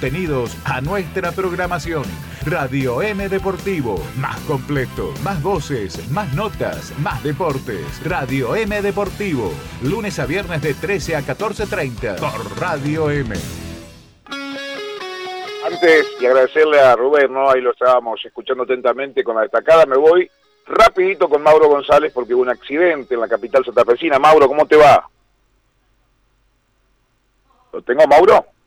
Tenidos a nuestra programación. Radio M Deportivo. Más completo, más voces, más notas, más deportes. Radio M Deportivo. Lunes a viernes de 13 a 14.30 por Radio M. Antes y agradecerle a Rubén, ¿no? Ahí lo estábamos escuchando atentamente con la destacada. Me voy rapidito con Mauro González porque hubo un accidente en la capital santafesina. Mauro, ¿cómo te va? ¿Lo tengo, Mauro?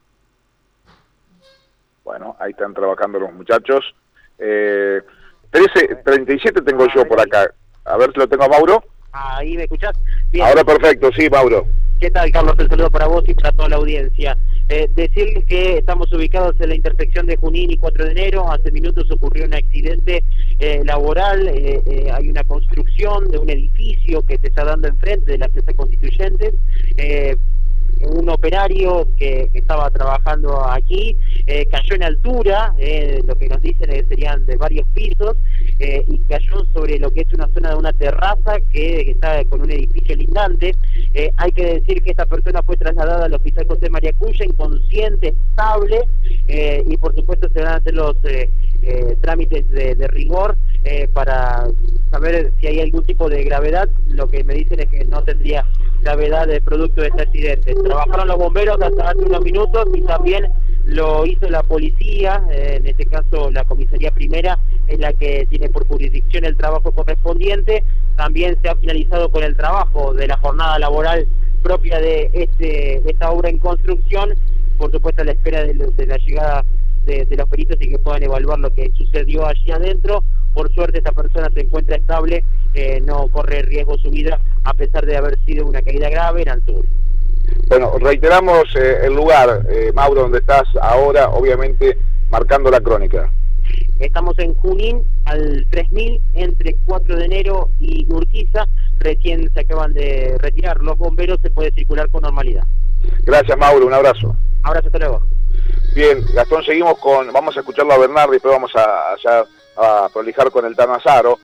Bueno, ahí están trabajando los muchachos. Eh, 13, 37 tengo yo por acá. A ver si lo tengo a Mauro. Ahí me escuchás. Ahora perfecto, sí, Mauro. ¿Qué tal, Carlos? El saludo para vos y para toda la audiencia. Eh, decirles que estamos ubicados en la intersección de Junín y 4 de enero. Hace minutos ocurrió un accidente eh, laboral. Eh, eh, hay una construcción de un edificio que se está dando enfrente de la Plaza Constituyentes. Eh, un operario que, estaba trabajando aquí eh, cayó en altura, eh, lo que nos dicen que serían de varios pisos, eh, y cayó sobre lo que es una zona de una terraza que, está con un edificio lindante. Eh, hay que decir que esta persona fue trasladada al hospital José María Cuya, inconsciente, estable, eh, y por supuesto se van a hacer los eh, eh, trámites de, de rigor eh, para saber si hay algún tipo de gravedad. Lo que me dicen es que no tendría gravedad de producto de este accidente. Trabajaron los bomberos hasta hace unos minutos y también lo hizo la policía, eh, en este caso la comisaría primera, es la que tiene por jurisdicción el trabajo correspondiente. También se ha finalizado con el trabajo de la jornada laboral propia de, este, esta obra en construcción, por supuesto a la espera de, de la llegada de, de, los peritos y que puedan evaluar lo que sucedió allí adentro. Por suerte esta persona se encuentra estable, eh, no corre riesgo su vida a pesar de haber sido una caída grave en altura. Bueno, reiteramos eh, el lugar, eh, Mauro, donde estás ahora, obviamente marcando la crónica. Estamos en Junín, al 3000, entre 4 de enero y Urquiza. Recién se acaban de retirar los bomberos, se puede circular con normalidad. Gracias, Mauro, un abrazo. Abrazo, hasta luego. Bien, Gastón, seguimos con, vamos a escucharlo a Bernardo y después vamos a, a, a prolijar con el Tanazaro.